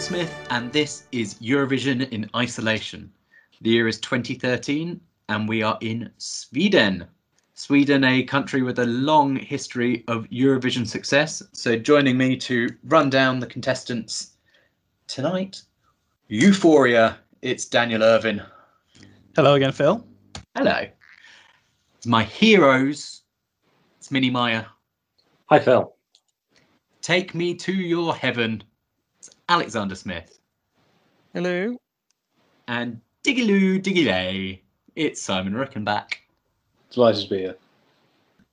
Hello, I'm Phil Smith, and this is Eurovision in Isolation. The year is 2013, and we are in Sweden. Sweden, a country with a long history of Eurovision success. So, joining me to run down the contestants tonight, Euphoria, it's Daniel Irvin. Hello again, Phil. Hello. My heroes, it's Minnie Meyer. Hi, Phil. Take me to your heaven, it's Alexander Smith. Hello. And Diggiloo Diggiley, it's Simon Rickenback. Delighted to be here.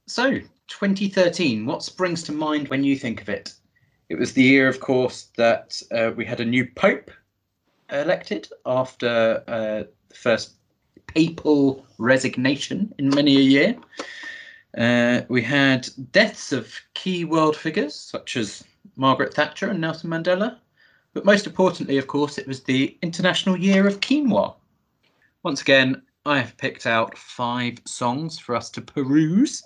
So, 2013, what springs to mind when you think of it? It was the year, of course, that uh, we had a new pope elected after uh, the first papal resignation in many a year. Uh, we had deaths of key world figures such as Margaret Thatcher and Nelson Mandela. But most importantly, of course, it was the International Year of Quinoa. Once again, I have picked out five songs for us to peruse.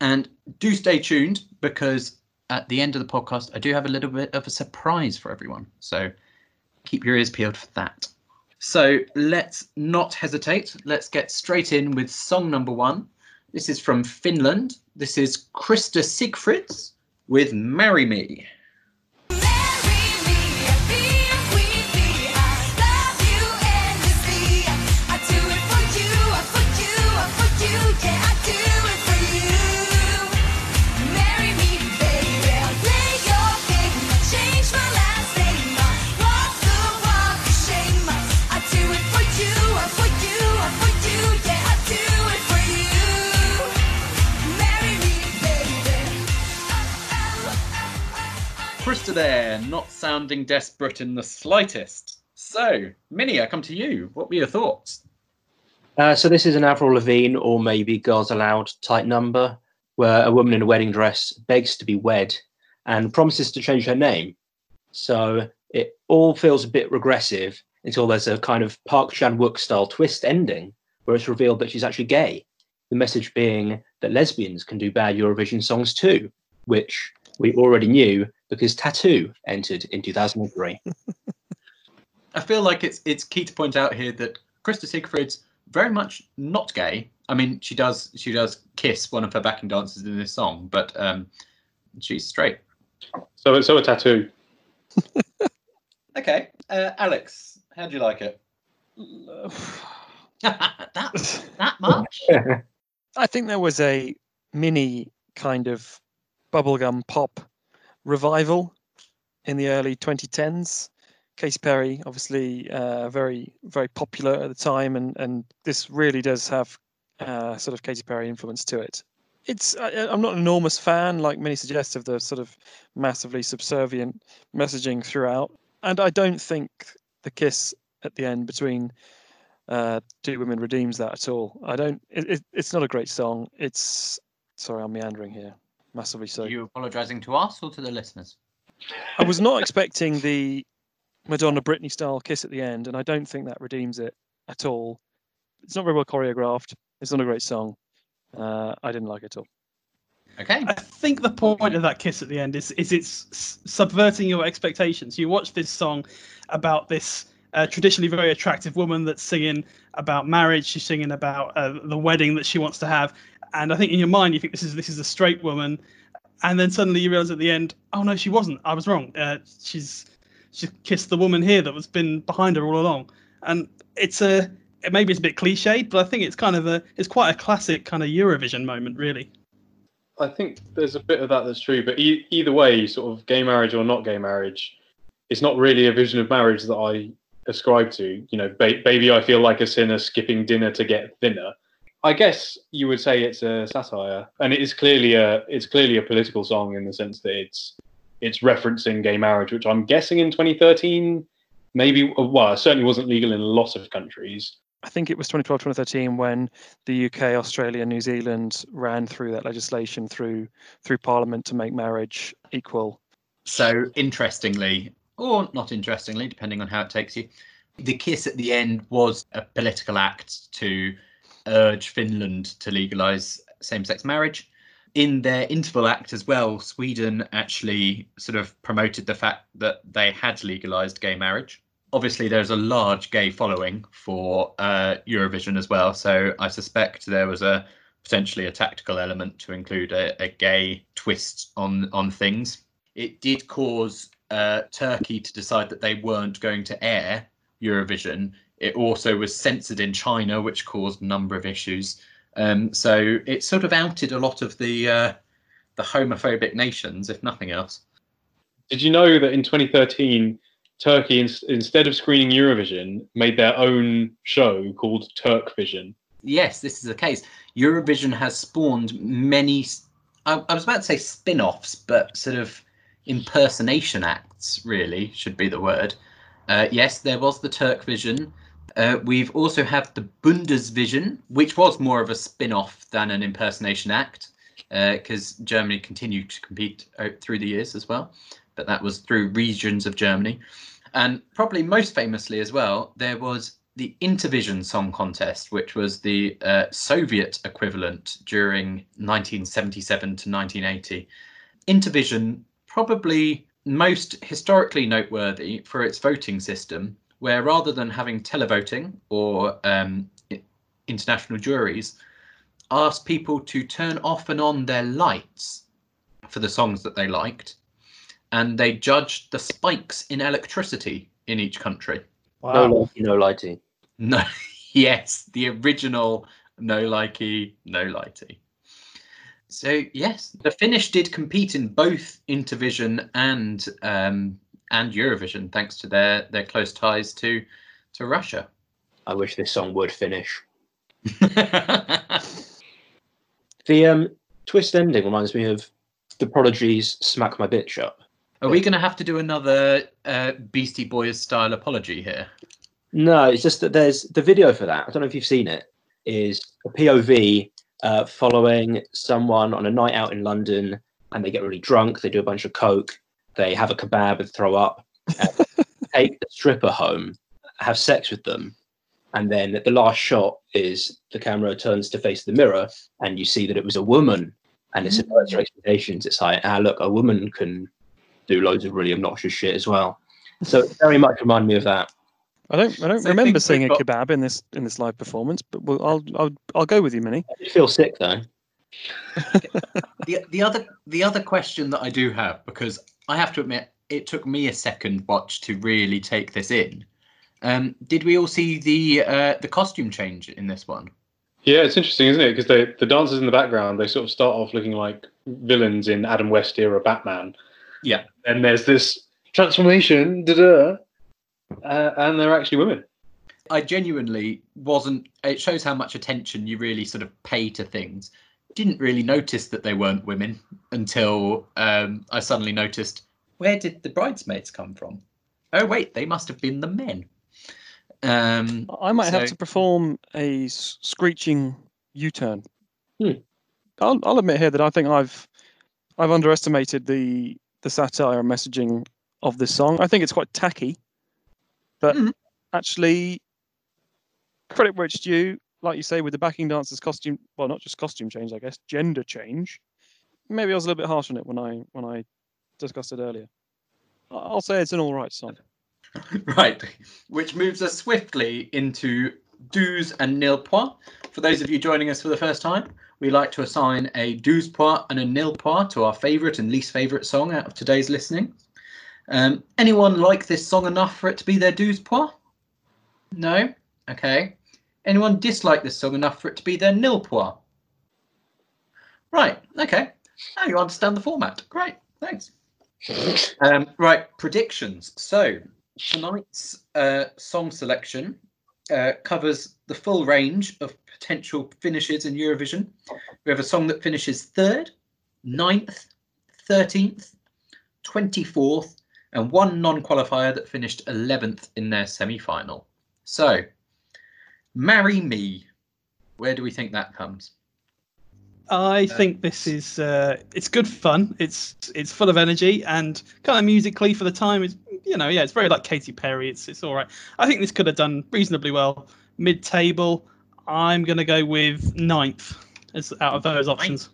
And do stay tuned because at the end of the podcast, I do have a little bit of a surprise for everyone. So keep your ears peeled for that. So let's not hesitate. Let's get straight in with song number one. This is from Finland. This is Krista Siegfrids with Marry Me. There, not sounding desperate in the slightest. So, Minnie, I come to you. What were your thoughts? Uh, so this is an Avril Lavigne or maybe Girls Aloud type number, where a woman in a wedding dress begs to be wed and promises to change her name. So it all feels a bit regressive until there's a kind of Park Chan Wook style twist ending, where it's revealed that she's actually gay. The message being that lesbians can do bad Eurovision songs too, which we already knew because t.A.T.u. entered in 2003. I feel like it's it's key to point out here that Krista Sigfrid's very much not gay. I mean, she does she does kiss one of her backing dancers in this song, but um, she's straight. So so a tattoo. okay, uh, Alex, how do you like it? that that much? I think there was a mini kind of bubblegum pop revival in the early 2010s. Katy Perry, obviously, uh, very very popular at the time, and and this really does have uh, sort of Katy Perry influence to it. It's I, I'm not an enormous fan, like many suggest, of the sort of massively subservient messaging throughout, and I don't think the kiss at the end between uh, two women redeems that at all. I don't. It, it, it's not a great song. It's sorry, I'm meandering here massively so. Are you apologising to us or to the listeners? I was not expecting the Madonna Britney style kiss at the end, and I don't think that redeems it at all. It's not very well choreographed. It's not a great song. Uh, I didn't like it at all. Okay. I think the point of that kiss at the end is is it's subverting your expectations. You watch this song about this uh, traditionally very attractive woman that's singing about marriage. She's singing about uh, the wedding that she wants to have, and I think in your mind you think this is this is a straight woman, and then suddenly you realize at the end, oh no, she wasn't. I was wrong. Uh, she's she kissed the woman here that was been behind her all along, and it's a maybe it's a bit cliched, but I think it's kind of a it's quite a classic kind of Eurovision moment, really. I think there's a bit of that that's true, but e- either way, sort of gay marriage or not gay marriage, it's not really a vision of marriage that I ascribe to. You know, ba- baby, I feel like a sinner skipping dinner to get thinner. I guess you would say it's a satire, and it is clearly a it's clearly a political song in the sense that it's it's referencing gay marriage, which I'm guessing in 2013 maybe well it certainly wasn't legal in a lot of countries. I think it was 2012, 2013 when the UK, Australia, New Zealand ran through that legislation through through Parliament to make marriage equal. So interestingly, or not interestingly, depending on how it takes you, the kiss at the end was a political act to urge Finland to legalise same sex marriage. in their interval act as well, Sweden actually sort of promoted the fact that they had legalized gay marriage. Obviously, there's a large gay following for uh, Eurovision as well, so I suspect there was a potentially a tactical element to include a, a gay twist on on things. It did cause uh, Turkey to decide that they weren't going to air Eurovision. It also was censored in China, which caused a number of issues. Um, so it sort of outed a lot of the uh, the homophobic nations, if nothing else. Did you know that in 2013, Turkey, in, instead of screening Eurovision, made their own show called Turkvision? Yes, this is the case. Eurovision has spawned many. I, I was about to say spin offs, but sort of impersonation acts, really, should be the word. Uh, yes, there was the Turkvision. Uh, we've also had the Bundesvision, which was more of a spin off than an impersonation act, because uh, Germany continued to compete uh, through the years as well. But that was through regions of Germany. And probably most famously as well, there was the Intervision Song Contest, which was the uh, Soviet equivalent during 1977 to 1980. Intervision, probably most historically noteworthy for its voting system, where rather than having televoting or um, international juries, asked people to turn off and on their lights for the songs that they liked, and they judged the spikes in electricity in each country. No likey, no lighty. No, yes, the original no likey, no lighty. So yes, the Finnish did compete in both Intervision and um, and Eurovision, thanks to their their close ties to to Russia. I wish this song would finish. the um, twist ending reminds me of the Prodigy's "Smack My Bitch Up." Are we going to have to do another uh, Beastie Boys style apology here? No, it's just that there's the video for that. I don't know if you've seen it. Is a POV uh, following someone on a night out in London, and they get really drunk. They do a bunch of coke. They have a kebab and throw up. take the stripper home, have sex with them, and then the last shot is the camera turns to face the mirror, and you see that it was a woman, and it's subverts your expectations. It's like, ah, look, a woman can do loads of really obnoxious shit as well. So it very much reminded me of that. I don't. I don't So remember things seeing a got- kebab in this in this live performance, but we'll, I'll I'll I'll go with you, Minnie. I did feel sick though. the the other the other question that I do have because I have to admit it took me a second watch to really take this in. Um, did we all see the uh, the costume change in this one? Yeah, it's interesting, isn't it? Because the dancers in the background, they sort of start off looking like villains in Adam West era Batman. Yeah. And there's this transformation, da-da, uh, and they're actually women. I genuinely wasn't. It shows how much attention you really sort of pay to things. Didn't really notice that they weren't women until um, I suddenly noticed where did the bridesmaids come from? Oh wait, they must have been the men. Um, I might have to perform a screeching U-turn. Hmm. I'll, I'll admit here that I think I've I've underestimated the the satire and messaging of this song. I think it's quite tacky, but Mhm. actually, credit where it's due. Like you say, with the backing dancers' costume, well, not just costume change, I guess, gender change. Maybe I was a little bit harsh on it when I when I discussed it earlier. I'll say it's an all right song. Right, which moves us swiftly into douze and nil point. For those of you joining us for the first time, we like to assign a douze point and a nil point to our favourite and least favourite song out of today's listening. Um, anyone like this song enough for it to be their douze point? No? Okay. Anyone dislike this song enough for it to be their nil? Right, okay. Now you understand the format. Great, thanks. Um, right, predictions. So tonight's uh, song selection uh, covers the full range of potential finishes in Eurovision. We have a song that finishes third, ninth, thirteenth, twenty-fourth, and one non-qualifier that finished eleventh in their semi-final. So, "Marry Me." Where do we think that comes? I think this is uh, it's good fun. It's it's full of energy and kind of musically for the time. It's you know yeah, it's very like Katy Perry. It's it's all right. I think this could have done reasonably well. Mid table, I'm gonna go with ninth as out of those options.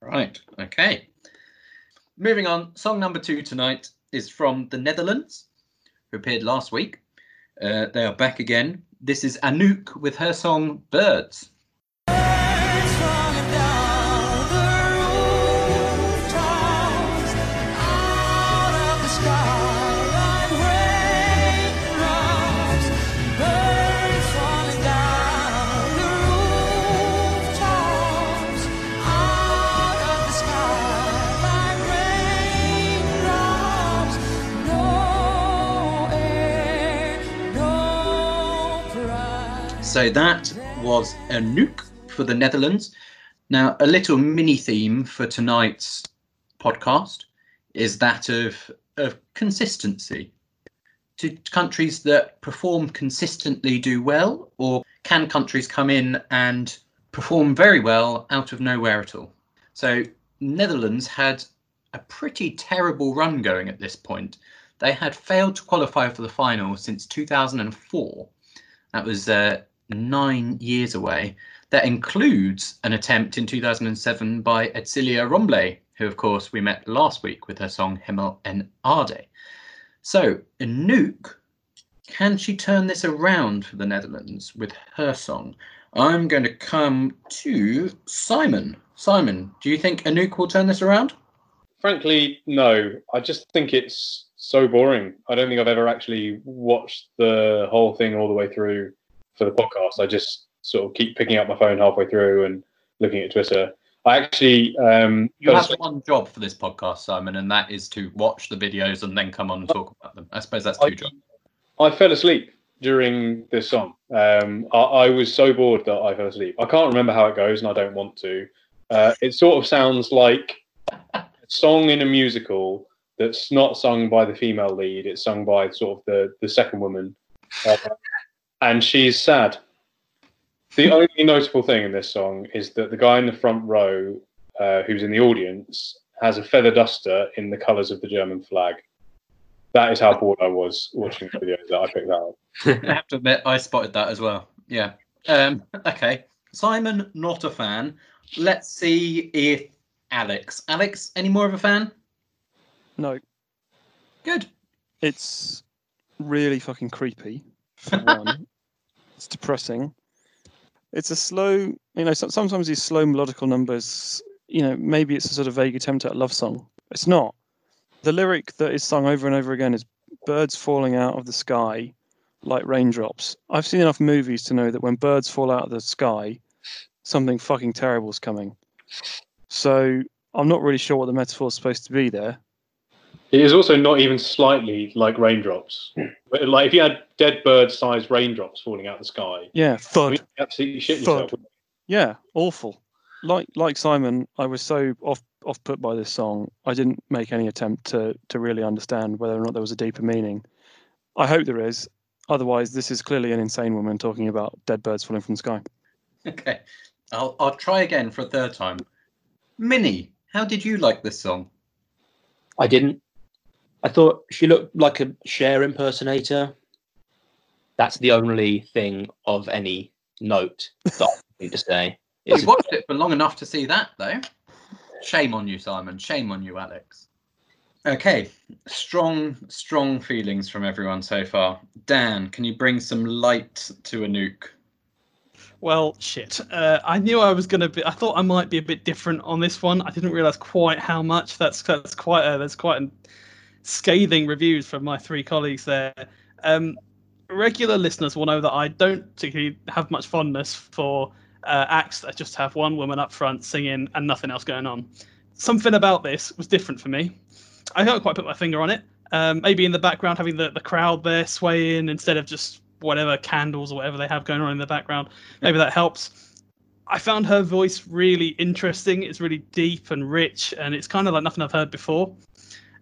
Right. Okay. Moving on. Song number two tonight is from the Netherlands, who appeared last week. Uh, they are back again. This is Anouk with her song Birds. So that was Anouk for the Netherlands. Now, a little mini theme for tonight's podcast is that of, of consistency. Do countries that perform consistently do well, or can countries come in and perform very well out of nowhere at all? So, Netherlands had a pretty terrible run going at this point. They had failed to qualify for the final since 2004. That was uh, nine years away. That includes an attempt in 2007 by Edsilia Rombley, who, of course, we met last week with her song Hemel en Aarde. So, Anouk, can she turn this around for the Netherlands with her song? I'm going to come to Simon. Simon, do you think Anouk will turn this around? Frankly, no. I just think it's so boring. I don't think I've ever actually watched the whole thing all the way through for the podcast. I just sort of keep picking up my phone halfway through and looking at Twitter. I actually um, you have one job for this podcast, Simon, and that is to watch the videos and then come on and talk about them. I suppose that's two I, jobs. I fell asleep during this song. Um, I, I, was so bored that I fell asleep. I can't remember how it goes, and I don't want to. Uh, it sort of sounds like a song in a musical that's not sung by the female lead. It's sung by sort of the the second woman. Uh, and she's sad. The only notable thing in this song is that the guy in the front row, uh, who's in the audience, has a feather duster in the colours of the German flag. That is how bored I was watching the video that I picked that up. I have to admit, I spotted that as well. Yeah. Um, okay. Simon, not a fan. Let's see if Alex. Alex, any more of a fan? No. Good. It's really fucking creepy. For one, it's depressing. It's a slow, you know, sometimes these slow melodical numbers, you know, maybe it's a sort of vague attempt at a love song. It's not. The lyric that is sung over and over again is birds falling out of the sky like raindrops. I've seen enough movies to know that when birds fall out of the sky, something fucking terrible is coming. So I'm not really sure what the metaphor is supposed to be there. It is also not even slightly like raindrops. Hmm. like if you had dead bird-sized raindrops falling out the sky. Yeah, thud. I mean, absolutely shit thud. yourself. Yeah, awful. Like like Simon, I was so off off put by this song. I didn't make any attempt to to really understand whether or not there was a deeper meaning. I hope there is. Otherwise, this is clearly an insane woman talking about dead birds falling from the sky. Okay, I'll I'll try again for a third time. Minnie, how did you like this song? I didn't. I thought she looked like a Cher impersonator. That's the only thing of any note that I need to say. We watched it for long enough to see that, though. Shame on you, Simon. Shame on you, Alex. Okay, strong, strong feelings from everyone so far. Dan, can you bring some light to Anouk? Well, shit. Uh, I knew I was gonna be. I thought I might be a bit different on this one. I didn't realize quite how much. That's that's quite a that's quite an scathing reviews from my three colleagues there. Um, regular listeners will know that I don't particularly have much fondness for uh, acts that just have one woman up front singing and nothing else going on. Something about this was different for me. I can't quite put my finger on it. Um, maybe in the background, having the, the crowd there swaying instead of just whatever candles or whatever they have going on in the background. Maybe that helps. I found her voice really interesting. It's really deep and rich, and it's kind of like nothing I've heard before.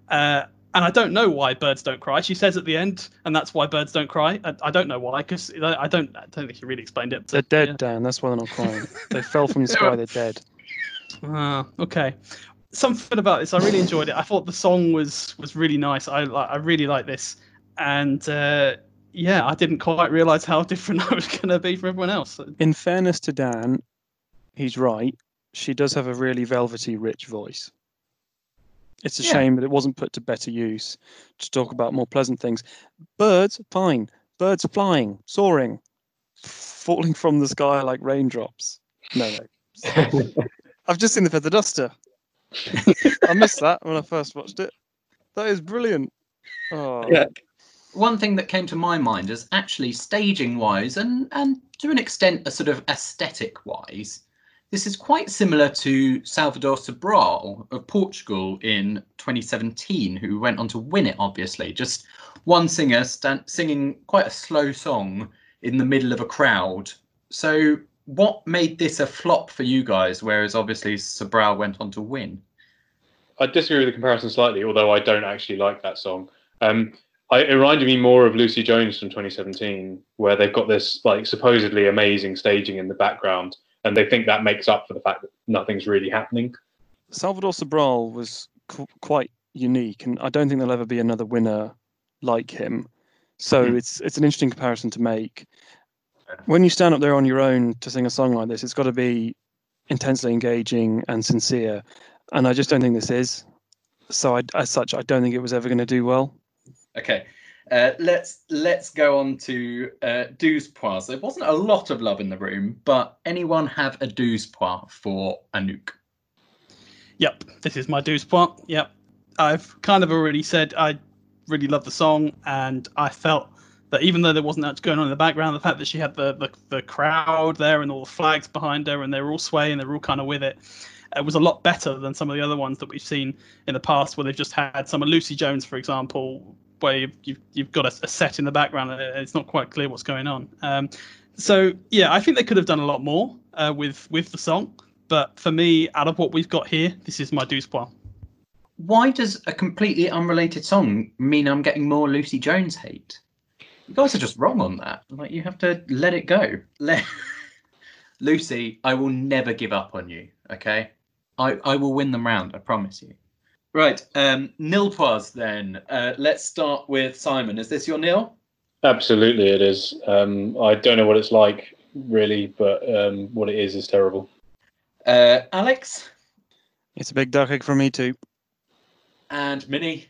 Uh, and I don't know why birds don't cry. She says at the end, and that's why birds don't cry. I, I don't know why because I don't. I don't think she really explained it. They're dead, yeah. Dan. That's why they're not crying. they fell from the sky. They're dead. Ah, okay. Something about this, I really enjoyed it. I thought the song was was really nice. I I really like this, and uh, yeah, I didn't quite realize how different I was going to be from everyone else. In fairness to Dan, he's right. she does have a really velvety, rich voice. It's a Yeah. shame that it wasn't put to better use to talk about more pleasant things. Birds, fine. Birds flying, soaring, falling from the sky like raindrops. No, no. I've just seen the Feather Duster. I missed that when I first watched it. That is brilliant. Oh, Yeah. One thing that came to my mind is actually staging wise and, and to an extent a sort of aesthetic wise, this is quite similar to Salvador Sobral of Portugal in 2017, who went on to win it, obviously. Just one singer stand, singing quite a slow song in the middle of a crowd. So, what made this a flop for you guys, whereas obviously Sobral went on to win? I disagree with the comparison slightly, although I don't actually like that song. Um, I, it reminded me more of Lucy Jones from 2017, where they've got this like supposedly amazing staging in the background, and they think that makes up for the fact that nothing's really happening. Salvador Sobral was qu- quite unique, and I don't think there'll ever be another winner like him. So Hmm. it's it's an interesting comparison to make. When you stand up there on your own to sing a song like this, it's got to be intensely engaging and sincere, and I just don't think this is. So I, as such, I don't think it was ever going to do well. Okay, uh, let's let's go on to uh, douze points. There wasn't a lot of love in the room, but anyone have a douze point for Anouk? Yep, this is my douze point. Yep, I've kind of already said I really love the song, and I felt that even though there wasn't much going on in the background, the fact that she had the the, the crowd there and all the flags behind her, and they were all swaying, they were all kind of with it. It was a lot better than some of the other ones that we've seen in the past, where they've just had some of Lucy Jones, for example, where you've you've, you've got a, a set in the background and it's not quite clear what's going on. Um, so yeah, I think they could have done a lot more uh, with with the song. But for me, out of what we've got here, this is my douze point. Why does a completely unrelated song mean I'm getting more Lucy Jones hate? You guys are just wrong on that. Like you have to let it go. Let Lucy, I will never give up on you. Okay, I I will win them round. I promise you. Right, um, nil pois then. Uh, let's start with Simon. Is this your nil? Absolutely, it is. Um, I don't know what it's like really, but um, what it is is terrible. Uh, Alex It's a big duck egg for me too. and Minnie.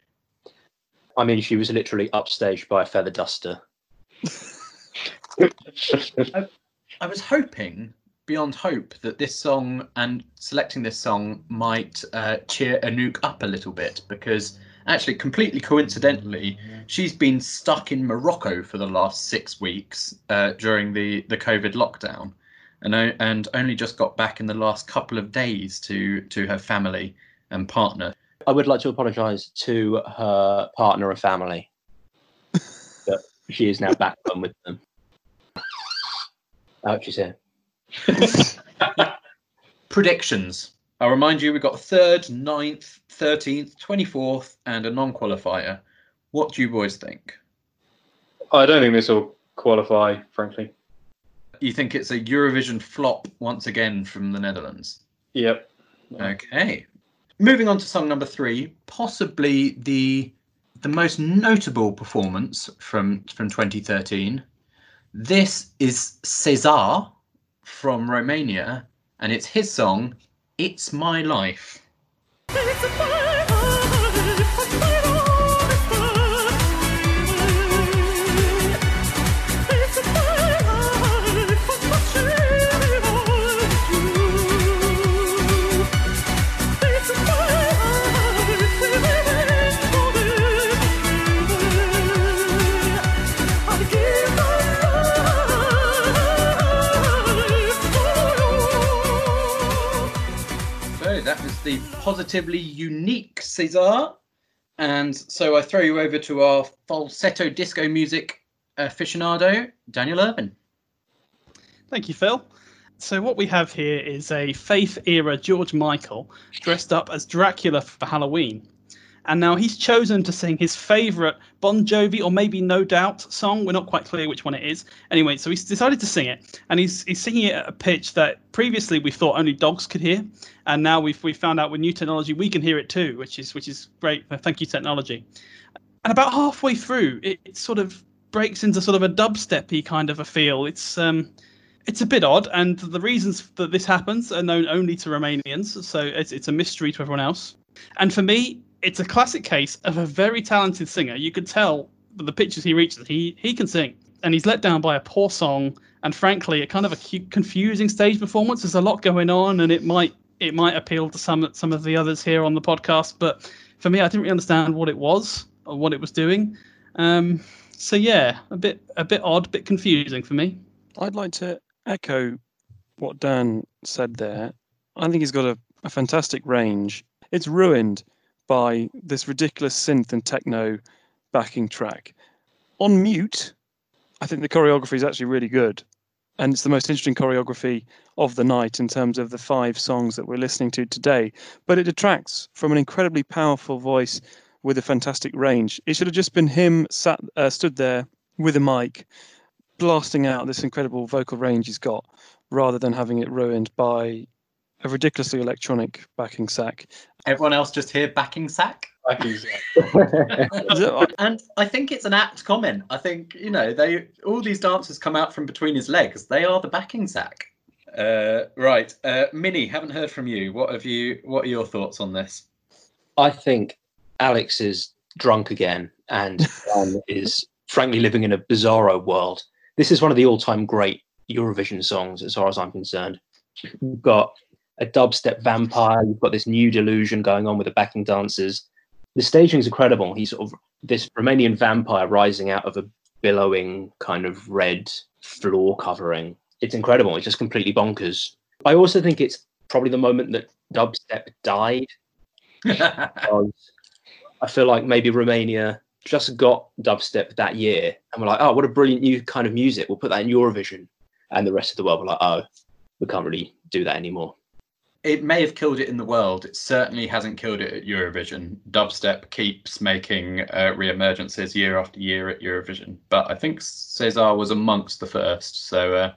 I mean, she was literally upstaged by a feather duster. I was hoping beyond hope that this song and selecting this song might uh, cheer Anouk up a little bit because actually, completely coincidentally, she's been stuck in Morocco for the last six weeks uh, during the, the COVID lockdown. And, and only just got back in the last couple of days to to her family and partner. I would like to apologise to her partner and family. that she is now back home with them. Ouch, she's here. Predictions. I'll remind you, we've got third, ninth, 13th, 24th, and a non qualifier. What do you boys think? I don't think this will qualify, frankly. You think it's a Eurovision flop once again from the Netherlands? Yep. Okay. Moving on to song number three, possibly the the most notable performance from from 2013. This is Cezar from Romania, and it's his song "It's My Life." Positively unique Cezar. And so I throw you over to our falsetto disco music aficionado, Daniel Irvin. Thank you, Phil. So what we have here is a Faith era George Michael dressed up as Dracula for Halloween. And now he's chosen to sing his favourite Bon Jovi or maybe No Doubt song. We're not quite clear which one it is. Anyway, so he's decided to sing it, and he's he's singing it at a pitch that previously we thought only dogs could hear, and now we've we found out with new technology we can hear it too, which is which is great. Thank you, technology. And about halfway through, it, it sort of breaks into sort of a dubsteppy kind of a feel. It's um, it's a bit odd, and the reasons that this happens are known only to Romanians, so it's, it's a mystery to everyone else. And for me, it's a classic case of a very talented singer. You could tell the pictures he reaches, he he can sing, and he's let down by a poor song, and frankly, a kind of a cute, confusing stage performance. There's a lot going on, and it might it might appeal to some some of the others here on the podcast, but for me, I didn't really understand what it was or what it was doing. Um, so yeah, a bit a bit odd, a bit confusing for me. I'd like to echo what Dan said there. I think he's got a, a fantastic range. It's ruined by this ridiculous synth and techno backing track. On mute, I think the choreography is actually really good. And it's the most interesting choreography of the night in terms of the five songs that we're listening to today. But it detracts from an incredibly powerful voice with a fantastic range. It should have just been him sat, uh, stood there with a mic, blasting out this incredible vocal range he's got, rather than having it ruined by a ridiculously electronic backing sack. Everyone else just hear backing sack? and I think it's an apt comment. I think you know they all these dancers come out from between his legs. They are the backing sack. Uh, right, uh, Minnie, haven't heard from you. What have you? What are your thoughts on this? I think Alex is drunk again, and Dan is frankly living in a bizarro world. This is one of the all-time great Eurovision songs, as far as I'm concerned. You've got a dubstep vampire. You've got this new delusion going on with the backing dancers. The staging is incredible. He's sort of this Romanian vampire rising out of a billowing kind of red floor covering. It's incredible. It's just completely bonkers. I also think it's probably the moment that dubstep died. I feel like maybe Romania just got dubstep that year and we're like, oh, what a brilliant new kind of music. We'll put that in Eurovision. And the rest of the world were like, oh, we can't really do that anymore it may have killed it in the world. It certainly hasn't killed it at Eurovision. Dubstep keeps making uh, re-emergences year after year at Eurovision, but I think Cezar was amongst the first. So, uh,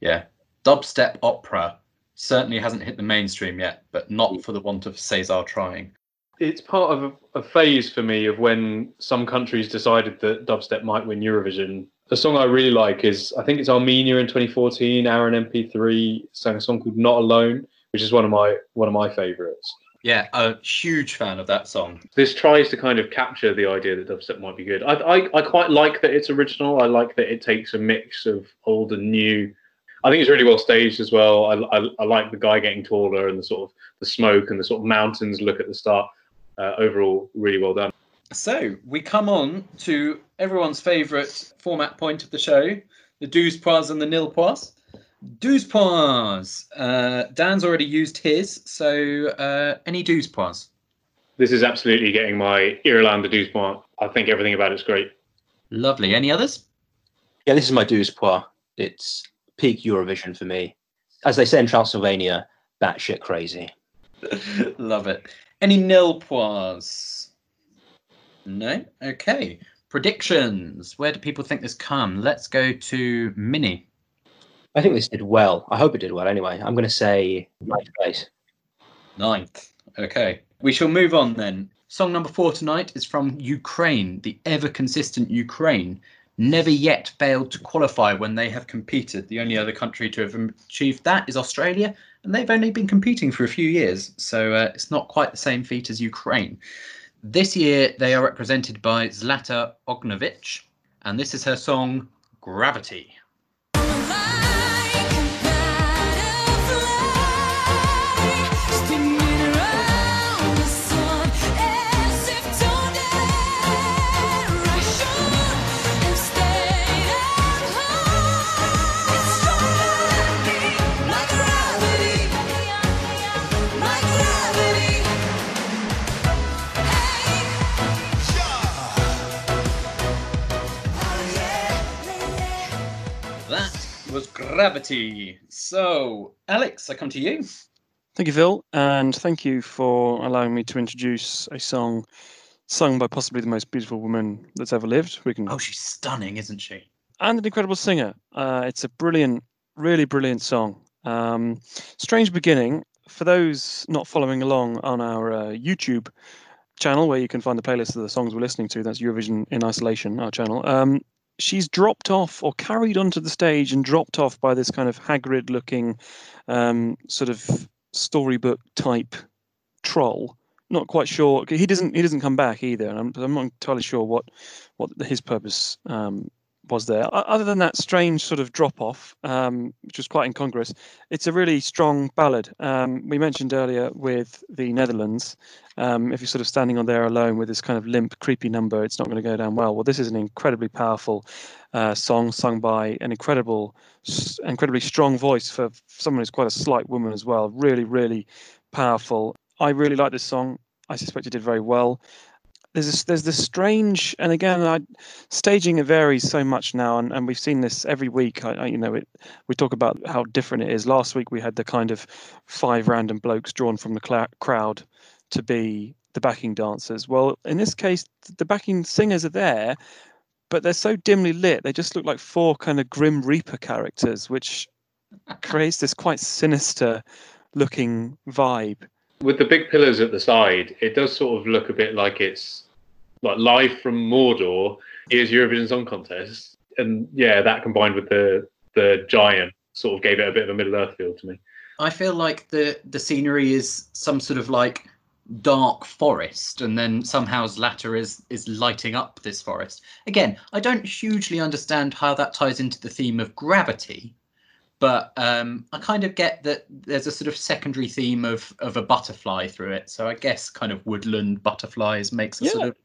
yeah, dubstep opera certainly hasn't hit the mainstream yet, but not for the want of Cezar trying. It's part of a, phase for me of when some countries decided that dubstep might win Eurovision. A song I really like is I think it's Armenia in 2014. Aram MP3 sang a song called "Not Alone." Which is one of my one of my favorites. Yeah, a huge fan of that song. This tries to kind of capture the idea that dubstep might be good. I, I, I quite like that it's original. I like that it takes a mix of old and new. I think it's really well staged as well. I, I, I like the guy getting taller and the sort of the smoke and the sort of mountains look at the start. Uh, overall, really well done. So we come on to everyone's favourite format point of the show, the douze pois and the nil pois. Douze points. Uh, Dan's already used his, so uh, any douze points? This is absolutely getting my Ireland douze point. I think everything about it's great. Lovely. Any others? Yeah, this is my douze points. It's peak Eurovision for me. As they say in Transylvania, batshit crazy. Love it. Any nil points? No? Okay. Predictions. Where do people think this come? Let's go to Minnie. I think this did well. I hope it did well anyway. I'm going to say ninth place. Ninth. Okay. We shall move on then. Song number four tonight is from Ukraine, the ever consistent Ukraine. Never yet failed to qualify when they have competed. The only other country to have achieved that is Australia, and they've only been competing for a few years, so uh, it's not quite the same feat as Ukraine. This year they are represented by Zlata Ognevich, and this is her song Gravity. Gravity. So, Alex, I come to you. Thank you, Phil, and thank you for allowing me to introduce a song sung by possibly the most beautiful woman that's ever lived. We can. Oh, she's stunning, isn't she? And an incredible singer. Uh, it's a brilliant, really brilliant song. Um, strange beginning. For those not following along on our uh, YouTube channel, where you can find the playlist of the songs we're listening to, that's Eurovision in Isolation, our channel. Um, she's dropped off or carried onto the stage and dropped off by this kind of Hagrid looking um, sort of storybook type troll. Not quite sure. He doesn't. He doesn't come back either, and I'm, I'm not entirely sure what what his purpose um, was there. Other than that strange sort of drop off, um, which was quite incongruous, it's a really strong ballad. Um, we mentioned earlier with the Netherlands, um, if you're sort of standing on there alone with this kind of limp, creepy number, it's not going to go down well. Well, this is an incredibly powerful uh, song sung by an incredible, incredibly strong voice for someone who's quite a slight woman as well. Really, really powerful. I really like this song. I suspect it did very well there's this, there's this strange and again I, staging it varies so much now and, and we've seen this every week. I, I, you know it, we talk about how different it is. Last week we had the kind of five random blokes drawn from the cl- crowd to be the backing dancers. Well in this case the backing singers are there but they're so dimly lit they just look like four kind of grim reaper characters which creates this quite sinister looking vibe. With the big pillars at the side, it does sort of look a bit like it's like live from Mordor. is Eurovision Song Contest, and yeah, that combined with the the giant sort of gave it a bit of a Middle Earth feel to me. I feel like the the scenery is some sort of like dark forest and then somehow Zlata is is lighting up this forest again i don't hugely understand how that ties into the theme of gravity but um, I kind of get that there's a sort of secondary theme of of a butterfly through it. So I guess kind of woodland butterflies makes a yeah. sort of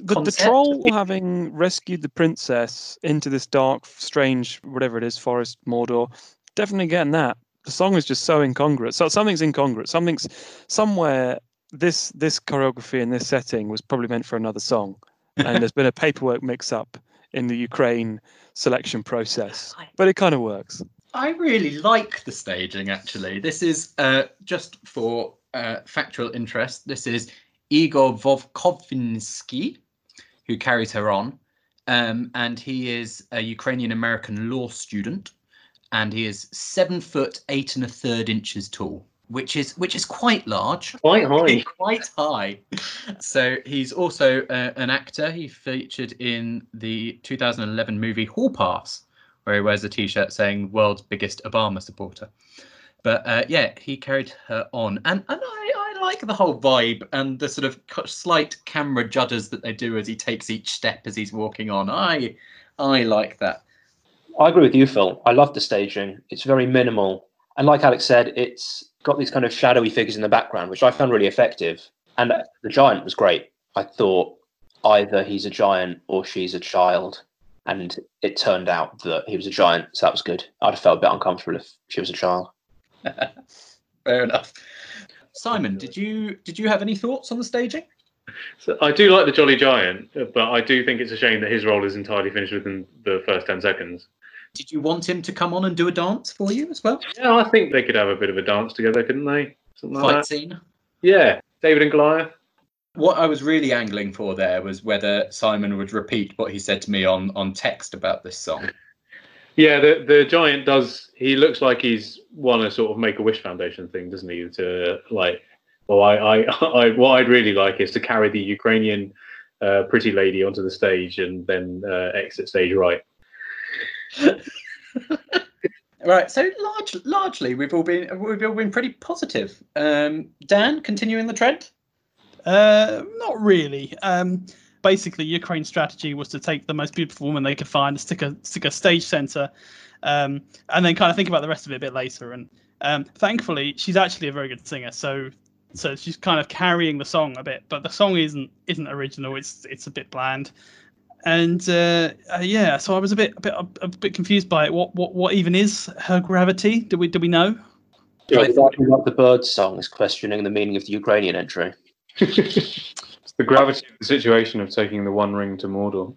the, the, troll having rescued the princess into this dark, strange, whatever it is, forest, Mordor. Definitely getting that. The song is just so incongruous. So something's incongruous. Something's somewhere. This this choreography in this setting was probably meant for another song, and there's been a paperwork mix up in the Ukraine selection process, but it kind of works. I really like the staging actually. This is uh, just for uh, factual interest. This is Igor Vovkovinsky, who carries her on, um, and he is a Ukrainian American law student, and he is seven foot eight and a third inches tall, which is which is quite large, quite high, quite high. So he's also uh, an actor. He featured in the 2011 movie Hall Pass where he wears a t-shirt saying "World's biggest Obama supporter." But uh, yeah, he carried her on, and and I, I like the whole vibe and the sort of slight camera judders that they do as he takes each step as he's walking on. I I like that. I agree with you, Phil. I love the staging. It's very minimal, and like Alex said, it's got these kind of shadowy figures in the background, which I found really effective. And the giant was great. I thought either he's a giant or she's a child and it turned out that he was a giant, so that was good. I'd have felt a bit uncomfortable if she was a child. Fair enough. Simon, did you did you have any thoughts on the staging? So I do like the Jolly Giant, but I do think it's a shame that his role is entirely finished within the first ten seconds. Did you want him to come on and do a dance for you as well? Yeah, I think they could have a bit of a dance together, couldn't they? Something Fight like scene. Yeah, David and Goliath. What I was really angling for there was whether Simon would repeat what he said to me on on text about this song. Yeah, the the giant does. He looks like he's won a sort of Make a Wish Foundation thing, doesn't he? To like, well, I, I, I, what I'd really like is to carry the Ukrainian uh, pretty lady onto the stage and then uh, exit stage right. right. So large, largely, we've all been we've all been pretty positive. Um, Dan, continuing the trend. Uh, not really. Um, basically, Ukraine's strategy was to take the most beautiful woman they could find, stick a stick a stage center, um, and then kind of think about the rest of it a bit later. And um, thankfully, she's actually a very good singer, so so she's kind of carrying the song a bit. But the song isn't isn't original. It's it's a bit bland. And uh, uh, yeah, so I was a bit a bit a, bit confused by it. What what what even is her gravity? Do we do we know? Yeah, the, the bird song is questioning the meaning of the Ukrainian entry it's the gravity of the situation of taking the One Ring to Mordor.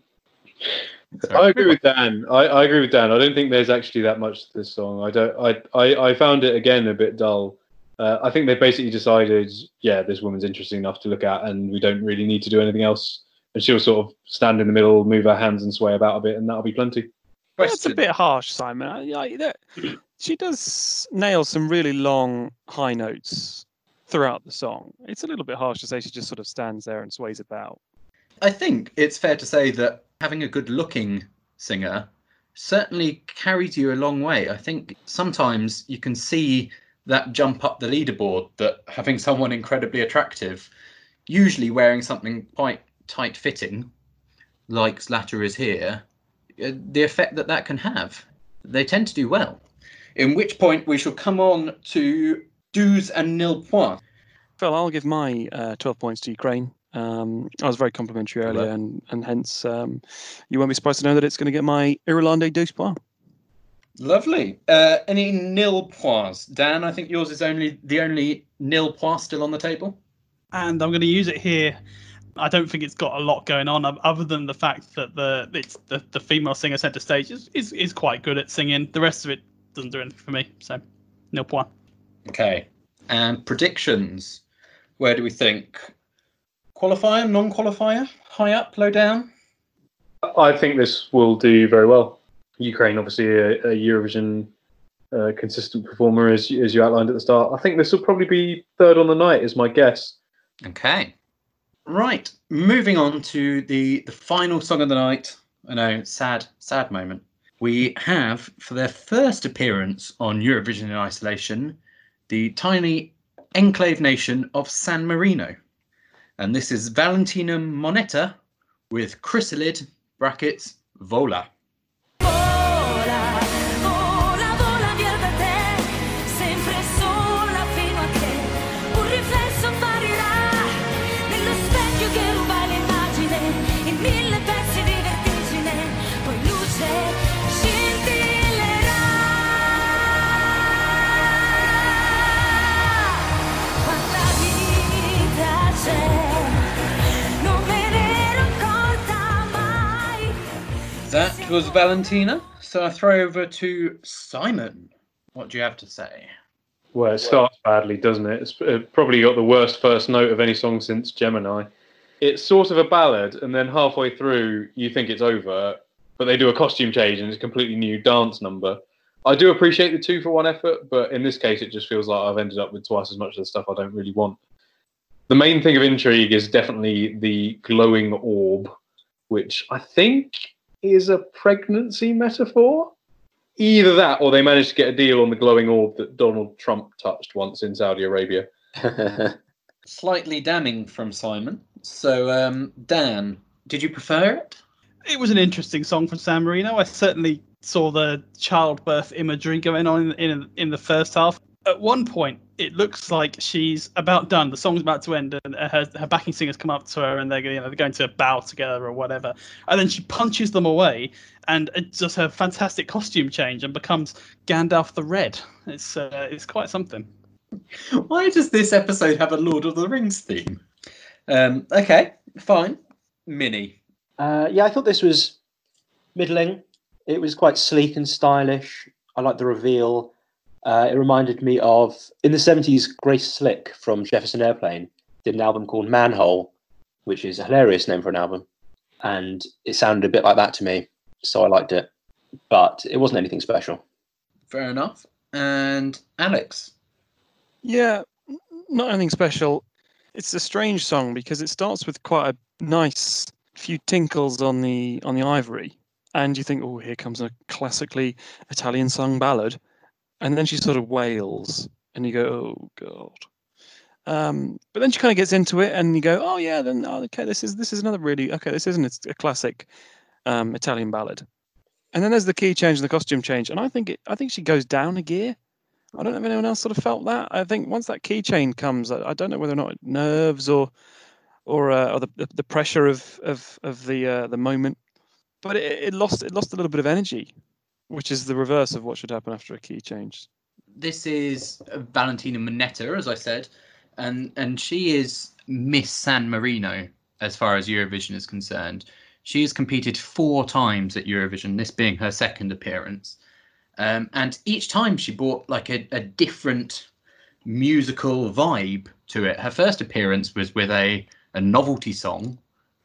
I agree with Dan. I, I, agree with Dan. I don't think there's actually that much to this song. I don't. I I, I found it again a bit dull. Uh, I think they basically decided, yeah, this woman's interesting enough to look at, and we don't really need to do anything else. And she'll sort of stand in the middle, move her hands, and sway about a bit, and that'll be plenty. That's a bit harsh, Simon. I, I, she does nail some really long high notes throughout the song. It's a little bit harsh to say she just sort of stands there and sways about. I think it's fair to say that having a good looking singer certainly carries you a long way. I think sometimes you can see that jump up the leaderboard that having someone incredibly attractive, usually wearing something quite tight fitting, like Zlata is here, uh, the effect that that can have. They tend to do well. In which point we shall come on to douze and nil points. Phil, I'll give my uh, 12 points to Ukraine. Um, I was very complimentary earlier, and, and hence um, you won't be surprised to know that it's going to get my Irlande douze points. Lovely. Uh, any nil points? Dan, I think yours is only the only nil point still on the table. And I'm going to use it here. I don't think it's got a lot going on other than the fact that the it's the, the female singer centre stage is, is, is quite good at singing. The rest of it doesn't do anything for me. So, nil point. Okay. And predictions. Where do we think? Qualifier, non qualifier? High up, low down? I think this will do very well. Ukraine, obviously, a, a Eurovision uh, consistent performer, as, as you outlined at the start. I think this will probably be third on the night, is my guess. Okay. Right. Moving on to the, the final song of the night. I know, sad, sad moment. We have, for their first appearance on Eurovision in Isolation, the tiny enclave nation of San Marino. And this is Valentina Monetta with Chrysalid, brackets. Vola, That was Valentina. So I throw over to Simon. What do you have to say? Well, it starts badly, doesn't it? It's uh, probably got the worst first note of any song since Jemini. It's sort of a ballad, and then halfway through, you think it's over, but they do a costume change and it's a completely new dance number. I do appreciate the two for one effort, but in this case, it just feels like I've ended up with twice as much of the stuff I don't really want. The main thing of intrigue is definitely the glowing orb, which I think is a pregnancy metaphor. Either that, or they managed to get a deal on the glowing orb that Donald Trump touched once in Saudi Arabia. Slightly damning from Simon. So, um, Dan, did you prefer it? It was an interesting song from San Marino. I certainly saw the childbirth imagery going on in, in in the first half. At one point, it looks like she's about done. The song's about to end, and her, her backing singers come up to her, and they're you know, they're going to bow together or whatever. And then she punches them away, and it does her fantastic costume change and becomes Gandalf the Red. It's uh, it's quite something. Why does this episode have a Lord of the Rings theme? Um, okay, fine. Mini. Uh, yeah, I thought this was middling. It was quite sleek and stylish. I like the reveal. Uh, it reminded me of in the seventies, Grace Slick from Jefferson Airplane did an album called Manhole, which is a hilarious name for an album, and it sounded a bit like that to me. So I liked it, but it wasn't anything special. Fair enough. And Alex. Yeah, not anything special. It's a strange song because it starts with quite a nice few tinkles on the on the ivory, and you think, oh, here comes a classically Italian sung ballad, and then she sort of wails, and you go, oh god. Um, but then she kind of gets into it, and you go, oh yeah, then oh, okay, this is this is another really okay. This isn't a classic um, Italian ballad. And then there's the key change and the costume change, and I think it, I think she goes down a gear. I don't know if anyone else sort of felt that. I think once that keychain comes, I, I don't know whether or not nerves or or, uh, or the, the the pressure of of of the uh, the moment, but it, it lost it lost a little bit of energy, which is the reverse of what should happen after a key change. This is Valentina Monetta, as I said, and and she is Miss San Marino as far as Eurovision is concerned. She has competed four times at Eurovision, this being her second appearance. Um, and each time she brought like a, a different musical vibe to it. Her first appearance was with a, a novelty song,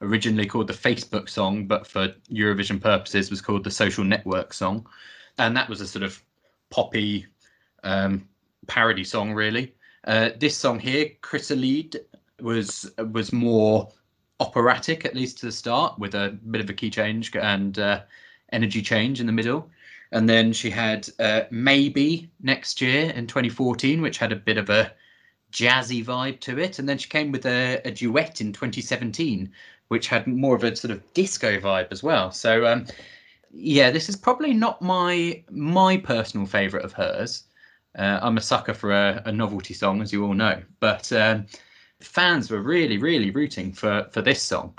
originally called the Facebook song, but for Eurovision purposes was called the Social Network song. And that was a sort of poppy um, parody song, really. Uh, this song here, Crisalide, was was more operatic, at least to the start, with a bit of a key change and uh, energy change in the middle. And then she had uh, Maybe next year in 2014, which had a bit of a jazzy vibe to it. And then she came with a, a duet in 2017, which had more of a sort of disco vibe as well. So, um, yeah, this is probably not my my personal favourite of hers. Uh, I'm a sucker for a, a, novelty song, as you all know, but um, fans were really, really rooting for for this song.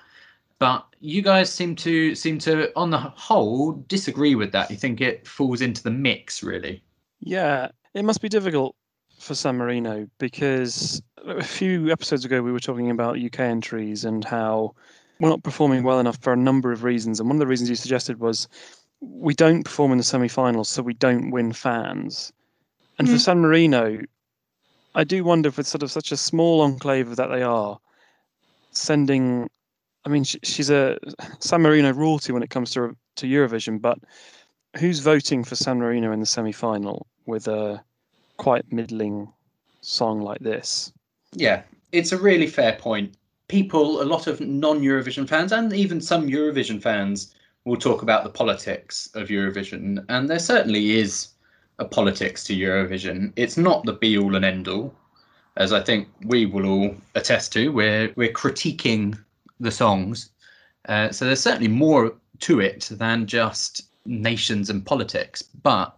But you guys seem to seem to, on the whole, disagree with that. You think it falls into the mix, really? Yeah, it must be difficult for San Marino because a few episodes ago we were talking about UK entries and how we're not performing well enough for a number of reasons. And one of the reasons you suggested was we don't perform in the semi-finals, so we don't win fans. And mm-hmm. for San Marino, I do wonder if it's sort of such a small enclave that they are, sending. I mean, she, she's a San Marino royalty when it comes to to Eurovision, but who's voting for San Marino in the semi-final with a quite middling song like this? Yeah, it's a really fair point people, a lot of non-Eurovision fans, and even some Eurovision fans, will talk about the politics of Eurovision, and there certainly is a politics to Eurovision. It's not the be-all and end-all, as I think we will all attest to. We're we're critiquing the songs, uh, so there's certainly more to it than just nations and politics. But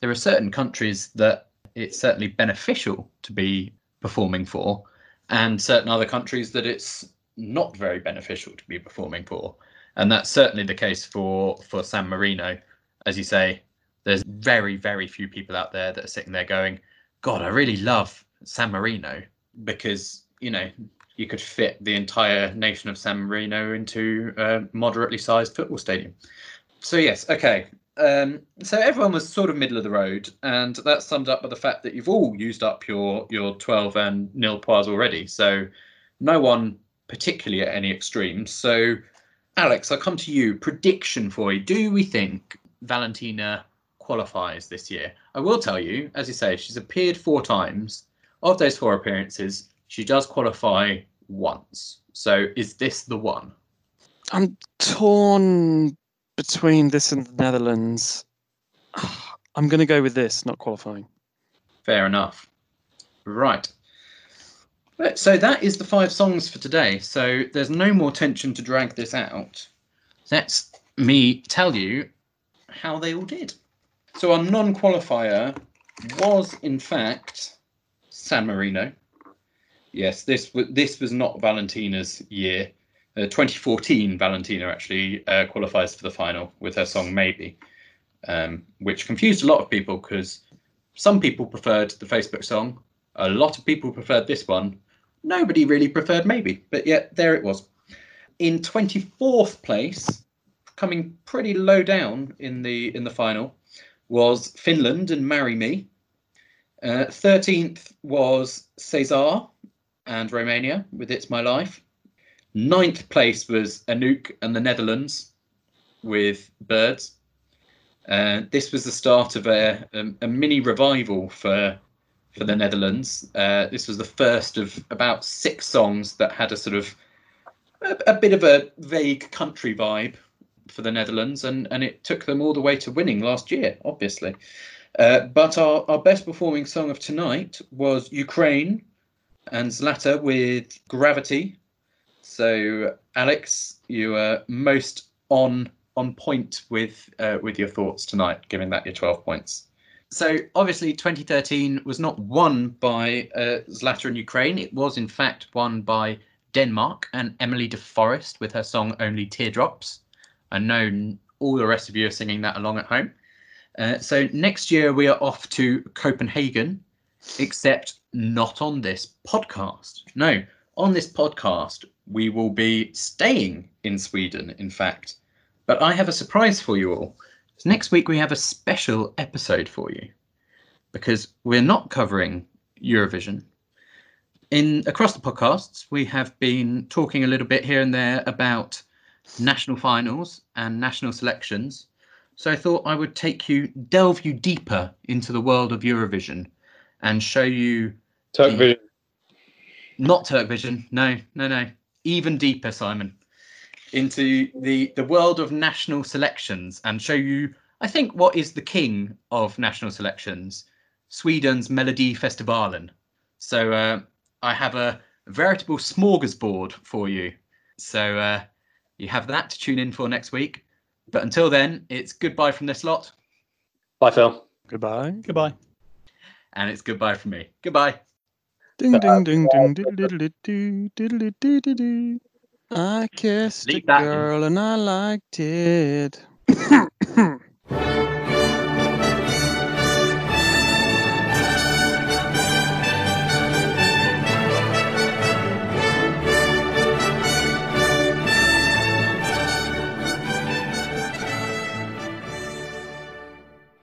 there are certain countries that it's certainly beneficial to be performing for and certain other countries that it's not very beneficial to be performing for. And that's certainly the case for, for San Marino. As you say, there's very, very few people out there that are sitting there going, God, I really love San Marino because, you know, you could fit the entire nation of San Marino into a moderately sized football stadium. So, yes, okay. Um, so everyone was sort of middle of the road, and that's summed up by the fact that you've all used up your your 12 and nil points already. So no one particularly at any extremes. So, Alex, I'll come to you. Prediction for you: Do we think Valentina qualifies this year? I will tell you, as you say, she's appeared four times. Of those four appearances, she does qualify once. So, is this the one? I'm torn between this and the Netherlands, I'm going to go with this, not qualifying. Fair enough. Right. So that is the five songs for today. So there's no more tension to drag this out. Let's me tell you how they all did. So our non-qualifier was in fact San Marino. Yes, this was this was not Valentina's year. Uh, 2014, Valentina actually uh, qualifies for the final with her song Maybe, um, which confused a lot of people because some people preferred the Facebook song, a lot of people preferred this one, nobody really preferred Maybe, but yet there it was. In 24th place, coming pretty low down in the in the final, was Finland and Marry Me. Uh, 13th was Cezar and Romania with It's My Life. Ninth place was Anouk and the Netherlands with Birds. Uh, this was the start of a, a, a, mini revival for for the Netherlands. Uh, this was the first of about six songs that had a sort of a, a, bit of a vague country vibe for the Netherlands, and, and it took them all the way to winning last year, obviously. Uh, but our, our best performing song of tonight was Ukraine and Zlata with Gravity so, Alex, you are most on on point with uh, with your thoughts tonight, giving that your 12 points. So, obviously, 2013 was not won by uh, Zlata in Ukraine. It was, in fact, won by Denmark and Emmelie de Forest with her song Only Teardrops. I know all the rest of you are singing that along at home. Uh, so, next year we are off to Copenhagen, except not on this podcast. No, on this podcast, we will be staying in Sweden, in fact. But I have a surprise for you all. Next week, we have a special episode for you because we're not covering Eurovision. In across the podcasts, we have been talking a little bit here and there about national finals and national selections. So I thought I would take you, delve you deeper into the world of Eurovision and show you. Turkvision. Not Turkvision. No, no, no even deeper, Simon. into the the world of national selections and show you, I think, what is the king of national selections, Sweden's Melodifestivalen. So uh, I have a veritable smorgasbord for you. So uh, you have that to tune in for next week. But until then, it's goodbye from this lot, Bye, Phil. Goodbye. Goodbye. and it's goodbye from me. Goodbye. Ding ding ding ding diddle diddle doo diddle doo doo doo. I kissed a that in. girl and I liked it.